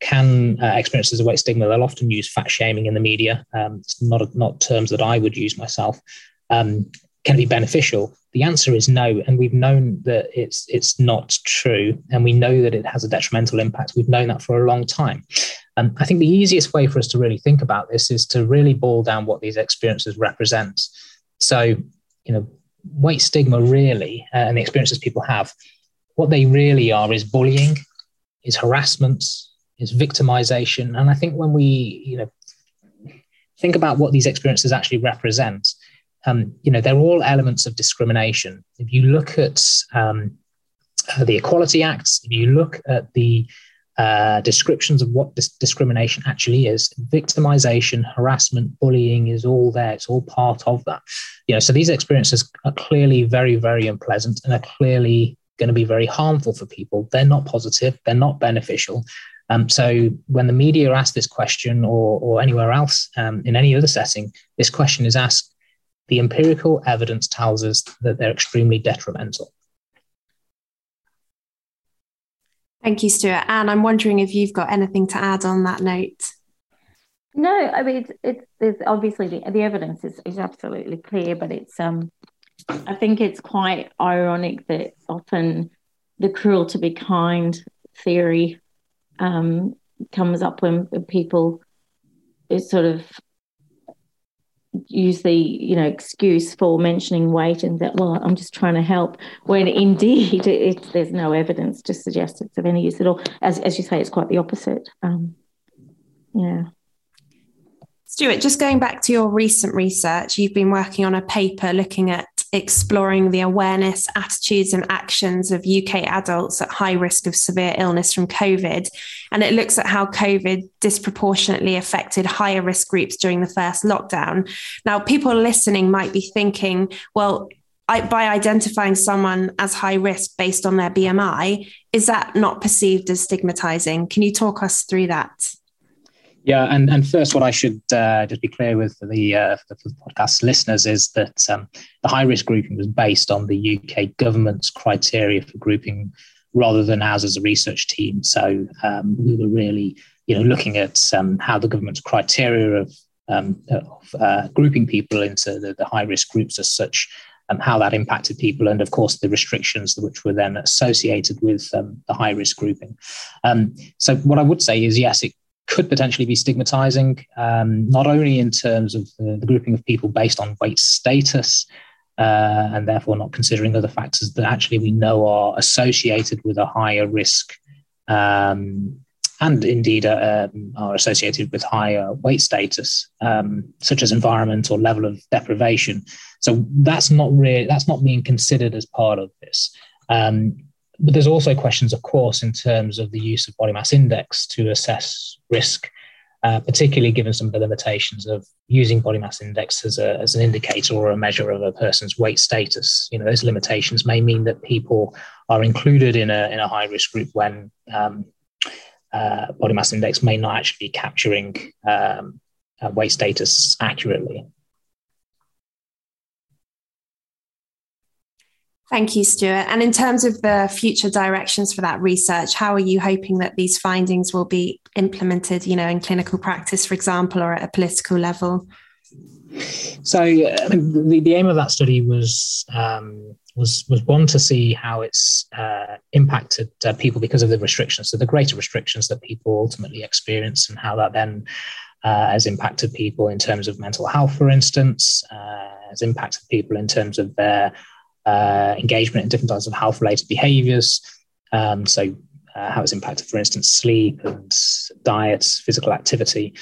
can uh, experiences of weight stigma? They'll often use fat shaming in the media. Um, it's not not terms that I would use myself. Um, can it be beneficial? the answer is no, and we've known that it's it's not true, and we know that it has a detrimental impact. We've known that for a long time. And I think the easiest way for us to really think about this is to really boil down what these experiences represent. So, you know, weight stigma really, uh, and the experiences people have, what they really are is bullying, is harassment, is victimization. And I think when we, you know, think about what these experiences actually represent, um, you know, they're all elements of discrimination. If you look at um, uh, the Equality Act, if you look at the uh, descriptions of what discrimination actually is, victimization, harassment, bullying is all there. It's all part of that. You know, so these experiences are clearly very, very unpleasant and are clearly going to be very harmful for people. They're not positive. They're not beneficial. Um, so when the media ask this question, or, or anywhere else um, in any other setting, this question is asked the empirical evidence tells us that they're extremely detrimental. Thank you, Stuart. Anne, I'm wondering if you've got anything to add on that note. No, I mean it's, it's there's obviously the, the evidence is, is absolutely clear, but it's um I think it's quite ironic that often the cruel to be kind theory um, comes up when people sort of use the you know excuse for mentioning weight and that well i'm just trying to help when indeed it, it, there's no evidence to suggest it's of any use at all. As, as you say it's quite the opposite. Um, yeah. Stuart just going back to your recent research you've been working on a paper looking at exploring the awareness, attitudes, and actions of UK adults at high risk of severe illness from COVID. And it looks at how COVID disproportionately affected higher risk groups during the first lockdown. Now, people listening might be thinking, well, I, by identifying someone as high risk based on their BMI, is that not perceived as stigmatizing? Can you talk us through that? Yeah, and, and first, what I should uh, just be clear with the, uh, for the podcast listeners is that um, the high risk grouping was based on the UK government's criteria for grouping rather than ours as a research team. So um, we were really, you know, looking at um, how the government's criteria of, um, of uh, grouping people into the, the high risk groups as such and how that impacted people, and of course the restrictions which were then associated with um, the high risk grouping. Um, so, what I would say is yes, it could potentially be stigmatizing, um, not only in terms of the, the, grouping of people based on weight status, uh, and therefore not considering other factors that actually we know are associated with a higher risk um, and indeed uh, um, are associated with higher weight status, um, such as environment or level of deprivation. So that's not really that's not being considered as part of this. Um, but there's also questions, of course, in terms of the use of body mass index to assess risk, uh, particularly given some of the limitations of using body mass index as, a, as an indicator or a measure of a person's weight status. You know, those limitations may mean that people are included in a, in a high risk group when um, uh, body mass index may not actually be capturing um, uh, weight status accurately. Thank you, Stuart. And in terms of the future directions for that research, how are you hoping that these findings will be implemented, you know, in clinical practice, for example, or at a political level? So, mean, the, the aim of that study was um, was was one to see how it's uh, impacted uh, people because of the restrictions, so the greater restrictions that people ultimately experience, and how that then uh, has impacted people in terms of mental health, for instance, uh, has impacted people in terms of their uh, engagement in different types of health related behaviors. Um, so, uh, how it's impacted, for instance, sleep and diet, physical activity,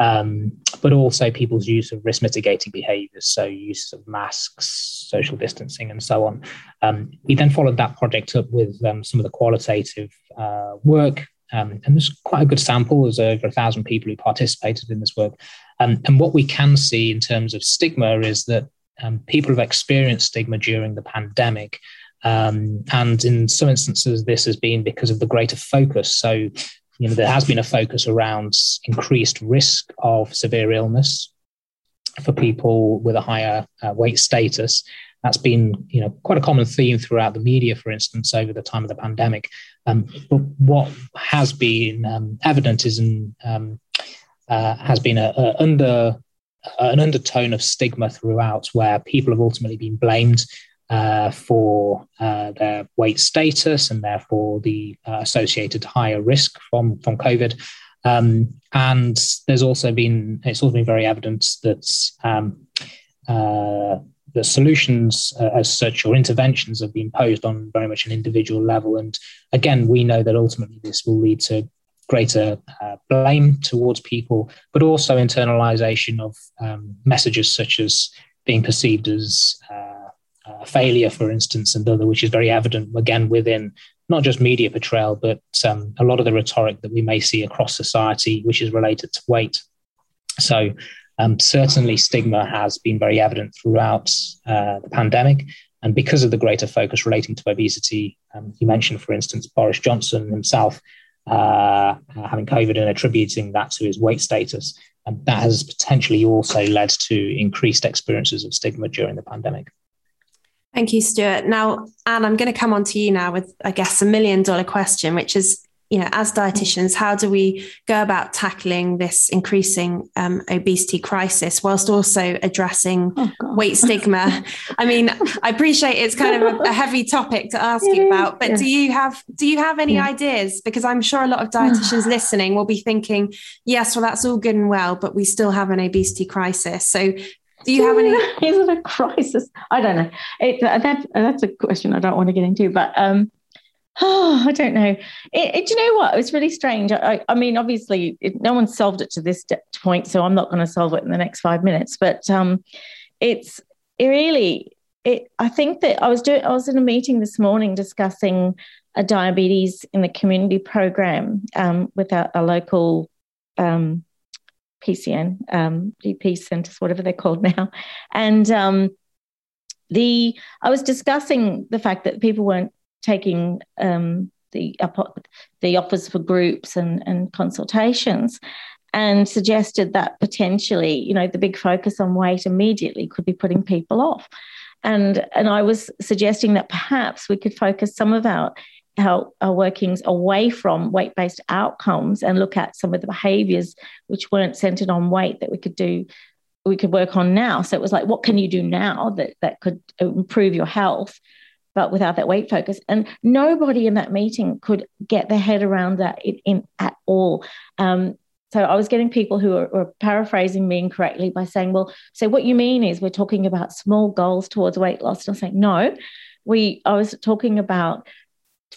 um, but also people's use of risk mitigating behaviors, so use of masks, social distancing, and so on. Um, we then followed that project up with um, some of the qualitative uh, work. Um, and there's quite a good sample. There's over a thousand people who participated in this work. Um, and what we can see in terms of stigma is that um, people have experienced stigma during the pandemic. Um, and in some instances, this has been because of the greater focus. So, you know, there has been a focus around increased risk of severe illness for people with a higher uh, weight status. That's been, you know, quite a common theme throughout the media, for instance, over the time of the pandemic. Um, but what has been um, evident is in, um, uh, has been a, a under an undertone of stigma throughout where people have ultimately been blamed uh, for uh, their weight status and therefore the uh, associated higher risk from, from COVID. Um, and there's also been, it's also been very evident that um, uh, the solutions uh, as such or interventions have been posed on very much an individual level. And again, we know that ultimately this will lead to greater uh, blame towards people, but also internalization of um, messages such as being perceived as uh, failure, for instance, and other, which is very evident again within not just media portrayal, but um, a lot of the rhetoric that we may see across society, which is related to weight. So, um, certainly, stigma has been very evident throughout uh, the pandemic. And because of the greater focus relating to obesity, um, you mentioned, for instance, Boris Johnson himself uh, having COVID and attributing that to his weight status. And that has potentially also led to increased experiences of stigma during the pandemic. Thank you, Stuart. Now, Anne, I'm going to come on to you now with, I guess, a million dollar question, which is you know, as dietitians, how do we go about tackling this increasing um, obesity crisis whilst also addressing oh, weight stigma? I mean, I appreciate it's kind of a, a heavy topic to (laughs) ask you about, but yeah. do you have do you have any yeah. ideas? Because I'm sure a lot of (sighs) dietitians listening will be thinking, yes, well, that's all good and well, but we still have an obesity crisis. So do you have any? (laughs) Is it a crisis? I don't know. It, that, that's a question I don't want to get into, but um, Oh, (sighs) I don't know. It, it, do you know what? It was really strange. I, I mean, obviously, it, no one solved it to this point, so I'm not going to solve it in the next five minutes. But um, it's it really. It, I think that I was doing. I was in a meeting this morning discussing a diabetes in the community program um, with a, a local um, PCN, um, GP centres, whatever they're called now, and um, the I was discussing the fact that people weren't taking um, the the offers for groups and, and consultations and suggested that potentially, you know, the big focus on weight immediately could be putting people off. And and I was suggesting that perhaps we could focus some of our our, our workings away from weight-based outcomes and look at some of the behaviors which weren't centered on weight that we could do we could work on now. So it was like, what can you do now that that could improve your health? But without that weight focus. And nobody in that meeting could get their head around that in, in at all. Um, so I was getting people who were, were, paraphrasing me incorrectly by saying, "Well, so what you mean is we're talking about small goals towards weight loss." And I'm saying, "No, we." I was talking about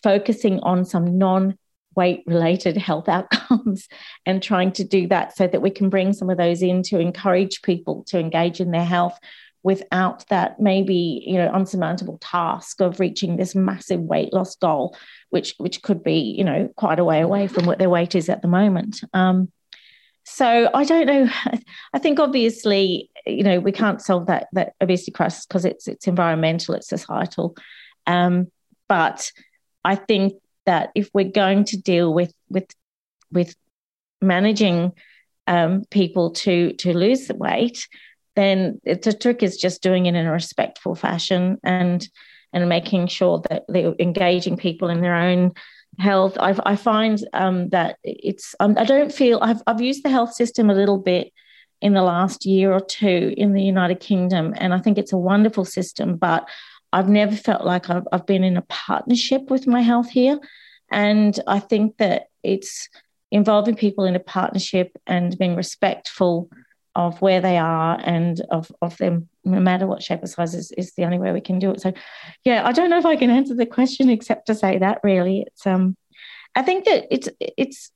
focusing on some non weight related (laughs) health outcomes and trying to do that so that we can bring some of those in to encourage people to engage in their health without that maybe you know unsurmountable task of reaching this massive weight loss goal which which could be you know quite a way away from what their weight is at the moment. Um, so i don't know. (laughs) I think obviously you know we can't solve that that obesity crisis because it's it's environmental it's societal. Um, but i think that if we're going to deal with with with managing um, people to to lose the weight then the trick is just doing it in a respectful fashion and and making sure that they're engaging people in their own health. I've, I find um, that it's um, I don't feel I've I've used the health system a little bit in the last year or two in the United Kingdom, and I think it's a wonderful system. But I've never felt like I've, I've been in a partnership with my health here, and I think that it's involving people in a partnership and being respectful of where they are and of, of them, no matter what shape or size, is, is the only way we can do it. So, yeah, I don't know if I can answer the question except to say that really, it's um, I think that it's it's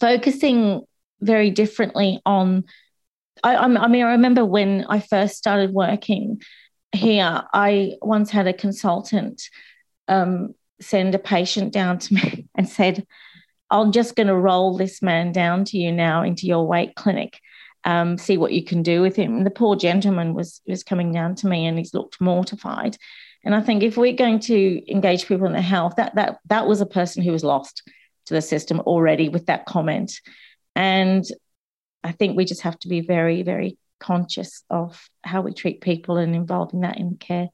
focusing very differently on. I, I mean, I remember when I first started working here, I once had a consultant um, send a patient down to me (laughs) and said, I'm just going to roll this man down to you now into your weight clinic um, see what you can do with him. The poor gentleman was was coming down to me and he's looked mortified. And I think if we're going to engage people in their health, that that that was a person who was lost to the system already with that comment. And I think we just have to be very, very conscious of how we treat people and involving that in care.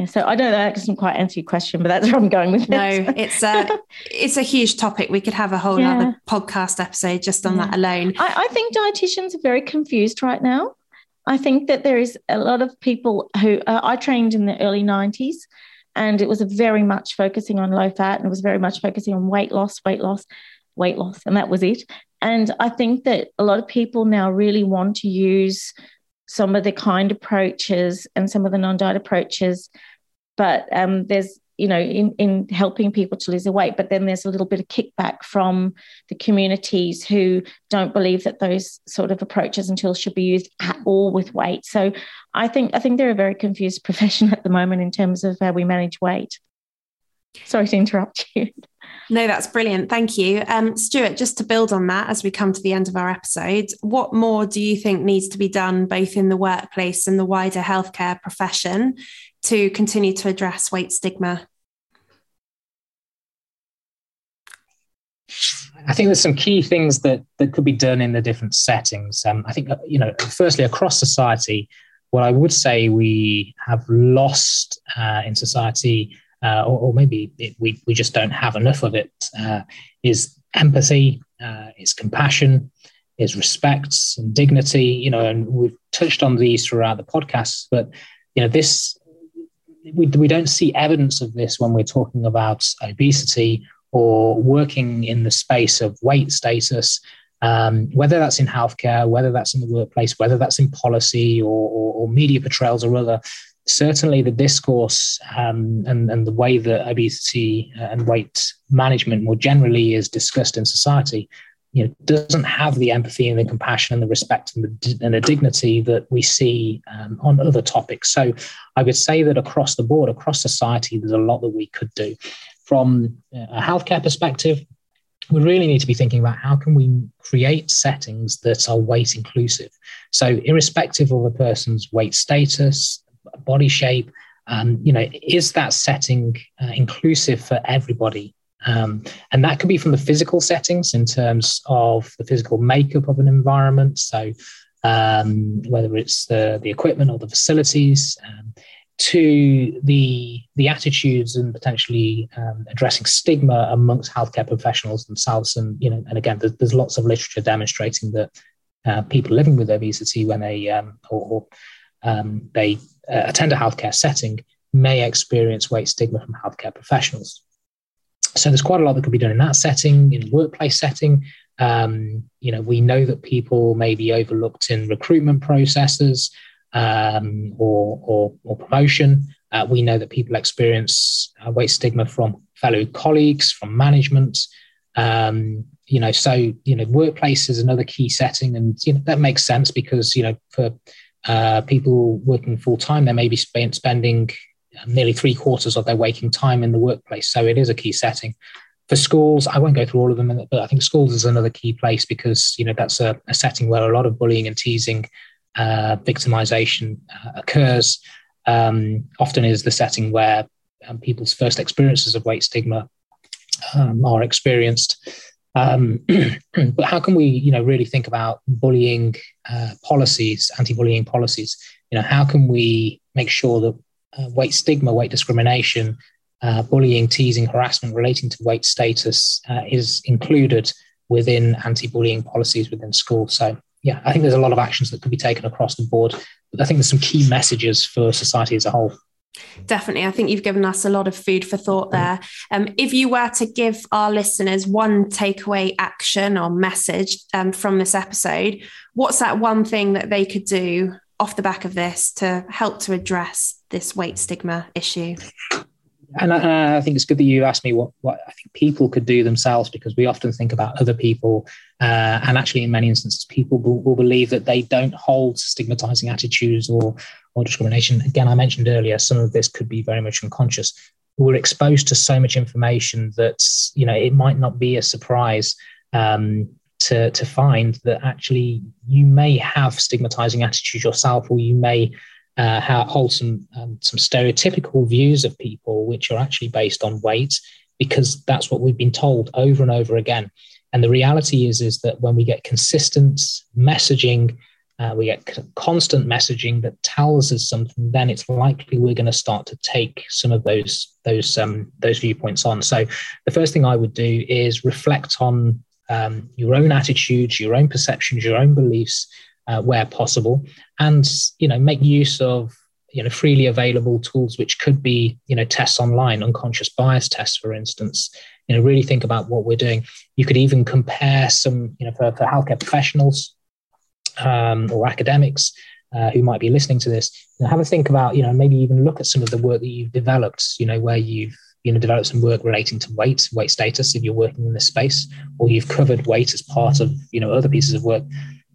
Yeah, so I don't know that doesn't quite answer your question, but that's where I'm going with no, it. No, it's a (laughs) it's a huge topic. We could have a whole yeah. other podcast episode just on yeah. that alone. I, I, think dietitians are very confused right now. I think that there is a lot of people who uh, I trained in the early 90s and it was very much focusing on low fat and it was very much focusing on weight loss, weight loss, weight loss, and that was it. And I think that a lot of people now really want to use some of the kind approaches and some of the non-diet approaches, but um, there's you know in, in helping people to lose their weight but then there's a little bit of kickback from the communities who don't believe that those sort of approaches and tools should be used at all with weight so i think i think they're a very confused (laughs) profession at the moment in terms of how we manage weight sorry to interrupt you no, that's brilliant. Thank you. Um, Stuart, just to build on that as we come to the end of our episode, what more do you think needs to be done both in the workplace and the wider healthcare profession to continue to address weight stigma? I think there's some key things that that could be done in the different settings. Um, I think uh, you know, firstly, across society, what I would say we have lost uh, in society, uh, or, or, maybe it, we we just don't have enough of it, uh, is empathy, uh, is compassion, is respect and dignity. You know, and we've touched on these throughout the podcast, but you know, this we we don't see evidence of this when we're talking about obesity or working in the space of weight status, um, whether that's in healthcare, whether that's in the workplace, whether that's in policy or, or, or media portrayals or other, certainly the discourse um, and, and the way that obesity and weight management more generally is discussed in society you know, doesn't have the empathy and the compassion and the respect and the, and the dignity that we see um, on other topics. So I would say that across the board, across society, there's a lot that we could do from a healthcare perspective, we really need to be thinking about how can we create settings that are weight inclusive. So, irrespective of a person's weight status, body shape, um, you know, is that setting uh, inclusive for everybody? Um, and that could be from the physical settings in terms of the physical makeup of an environment. So, um, whether it's the, the equipment or the facilities, um, to the the attitudes and potentially um, addressing stigma amongst healthcare professionals themselves. And you know, and again, there's, there's lots of literature demonstrating that uh, people living with obesity, when they um, or, or um, they uh, attend a healthcare setting, may experience weight stigma from healthcare professionals. So there's quite a lot that could be done in that setting, in workplace setting. Um, you know, we know that people may be overlooked in recruitment processes um, or, or, or, promotion. Uh, we know that people experience uh, weight stigma from fellow colleagues, from management. Um, you know, so you know, workplace is another key setting, and you know that makes sense because you know for uh, people working full time, they may be spend, spending nearly three quarters of their waking time in the workplace. So it is a key setting. For schools, I won't go through all of them, but I think schools is another key place because you know that's a, a setting where a lot of bullying and teasing uh, victimization uh, occurs, um, often is the setting where um, people's first experiences of weight stigma um, are experienced. Um, (clears throat) but how can we, you know, really think about bullying uh, policies, anti-bullying policies? You know, how can we make sure that uh, weight stigma, weight discrimination, uh, bullying, teasing, harassment relating to weight status uh, is included within anti-bullying policies within schools? So yeah, I think there's a lot of actions that could be taken across the board. But I think there's some key messages for society as a whole. Definitely. I think you've given us a lot of food for thought there. Um, if you were to give our listeners one takeaway action or message um, from this episode, what's that one thing that they could do off the back of this to help to address this weight stigma issue? and I, I, think it's good that you asked me what, what I think people could do themselves because we often think about other people. Uh, and actually, in many instances, people will, will, believe that they don't hold stigmatizing attitudes or, or discrimination. Again, I mentioned earlier, some of this could be very much unconscious. We're exposed to so much information that, you know, it might not be a surprise um, to, to find that actually you may have stigmatizing attitudes yourself or you may uh, hold some um, some stereotypical views of people, which are actually based on weight, because that's what we've been told over and over again. And the reality is, is that when we get consistent messaging, uh, we get constant messaging that tells us something, then it's likely we're going to start to take some of those those um, those viewpoints on. So the first thing I would do is reflect on um, your own attitudes, your own perceptions, your own beliefs, uh, where possible, and you know make use of you know freely available tools which could be you know tests online, unconscious bias tests, for instance. You know, really think about what we're doing. You could even compare some, you know, for, for healthcare professionals um, or academics uh, who might be listening to this, you know, have a think about, you know, maybe even look at some of the work that you've developed, you know, where you've you know developed some work relating to weight weight status if you're working in this space or you've covered weight as part of you know other pieces of work.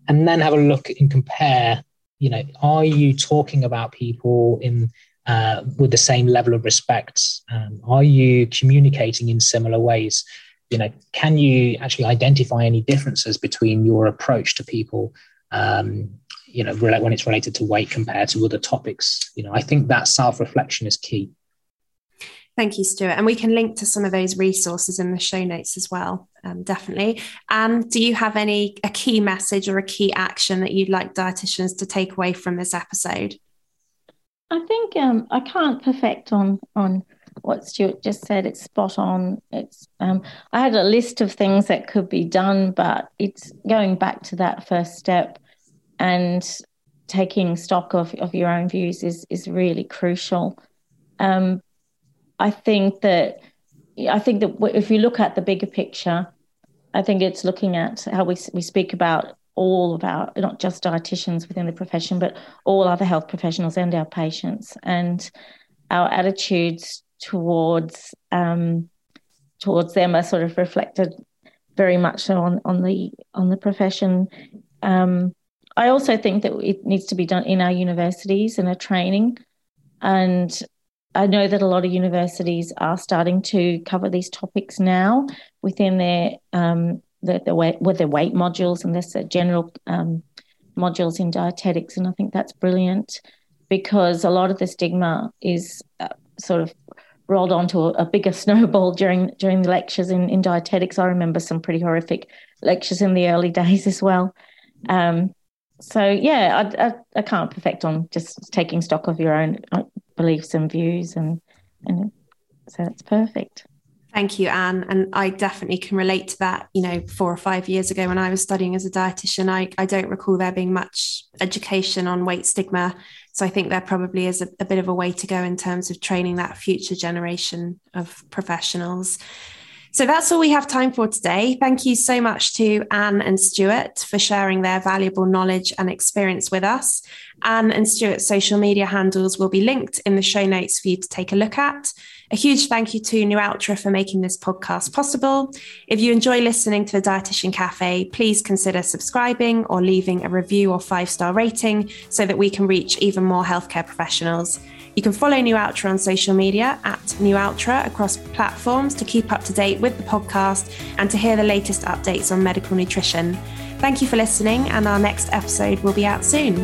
And then have a look and compare you know are you talking about people in uh, with the same level of respect? Um, are you communicating in similar ways? You know can you actually identify any differences between your approach to people um, you know when it's related to weight compared to other topics? You know i think that self-reflection is key Thank you, Stuart. And we can link to some of those resources in the show notes as well, um, definitely. And do you have any a key message or a key action that you'd like dietitians to take away from this episode? I think um, I can't perfect on on what Stuart just said. It's spot on. It's um, I had a list of things that could be done, but it's going back to that first step and taking stock of, of your own views is is really crucial. Um, I think that I think that if you look at the bigger picture, I think it's looking at how we we speak about all of our not just dietitians within the profession, but all other health professionals and our patients, and our attitudes towards um, towards them are sort of reflected very much on on the on the profession. Um, I also think that it needs to be done in our universities and our training, and I know that a lot of universities are starting to cover these topics now within their um, the, the weight, with their weight modules and there's general um, modules in dietetics, and I think that's brilliant because a lot of the stigma is uh, sort of rolled onto a, a, bigger (laughs) snowball during during the lectures in, in dietetics. I remember some pretty horrific lectures in the early (laughs) days as well. Um, so yeah, I, I, I, can't perfect on just taking stock of your own uh, beliefs and views, and and so it's perfect. Thank you, Anne. And I definitely can relate to that. You know, four or five years ago when I was studying as a dietitian, I, I don't recall there being much education on weight stigma. So I think there probably is a, a bit of a way to go in terms of training that future generation of professionals. So that's all we have time for today. Thank you so much to Anne and Stuart for sharing their valuable knowledge and experience with us. Anne and Stuart's social media handles will be linked in the show notes for you to take a look at. A huge thank you to Nualtra for making this podcast possible. If you enjoy listening to the Dietitian Cafe, please consider subscribing or leaving a review or five star rating so that we can reach even more healthcare professionals. You can follow Nualtra on social media at Nualtra across platforms to keep up to date with the podcast and to hear the latest updates on medical nutrition. Thank you for listening, and our next episode will be out soon.